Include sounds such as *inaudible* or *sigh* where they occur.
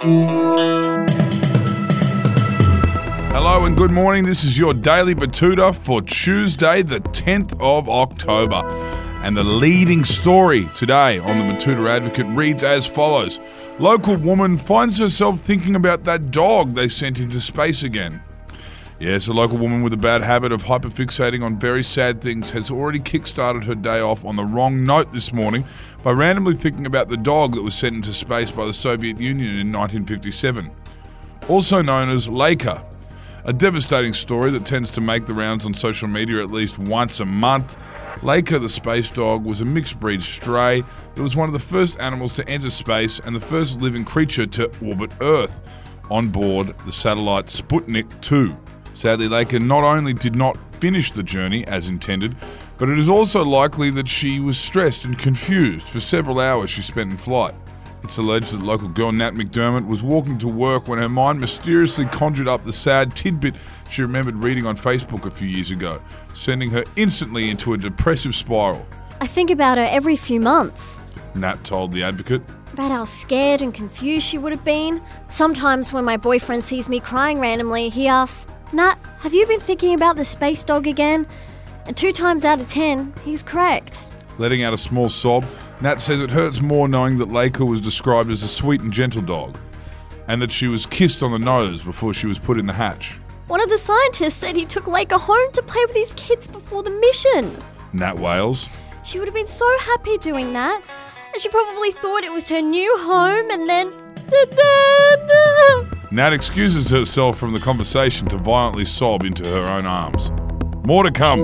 Hello and good morning. This is your daily Betoota for Tuesday, the 10th of October. And the leading story today on the Betoota Advocate reads as follows Local woman finds herself thinking about that dog they sent into space again. Yes, a local woman with a bad habit of hyperfixating on very sad things has already kick-started her day off on the wrong note this morning by randomly thinking about the dog that was sent into space by the Soviet Union in 1957. Also known as Laika. a devastating story that tends to make the rounds on social media at least once a month. Laika the space dog was a mixed breed stray. It was one of the first animals to enter space and the first living creature to orbit Earth on board the satellite Sputnik 2. Sadly, Laika not only did not finish the journey as intended, but it is also likely that she was stressed and confused for several hours she spent in flight. It's alleged that local girl Nat McDermott was walking to work when her mind mysteriously conjured up the sad tidbit she remembered reading on Facebook a few years ago, sending her instantly into a depressive spiral. I think about her every few months. Nat told the advocate. About how scared and confused she would have been. Sometimes, when my boyfriend sees me crying randomly, he asks, Nat, have you been thinking about the space dog again? And two times out of ten, he's correct. Letting out a small sob, Nat says it hurts more knowing that Laika was described as a sweet and gentle dog, and that she was kissed on the nose before she was put in the hatch. One of the scientists said he took Laika home to play with his kids before the mission. Nat wails. She would have been so happy doing that, and she probably thought it was her new home, and then. And *laughs* then. *laughs* Nat excuses herself from the conversation to violently sob into her own arms. More to come.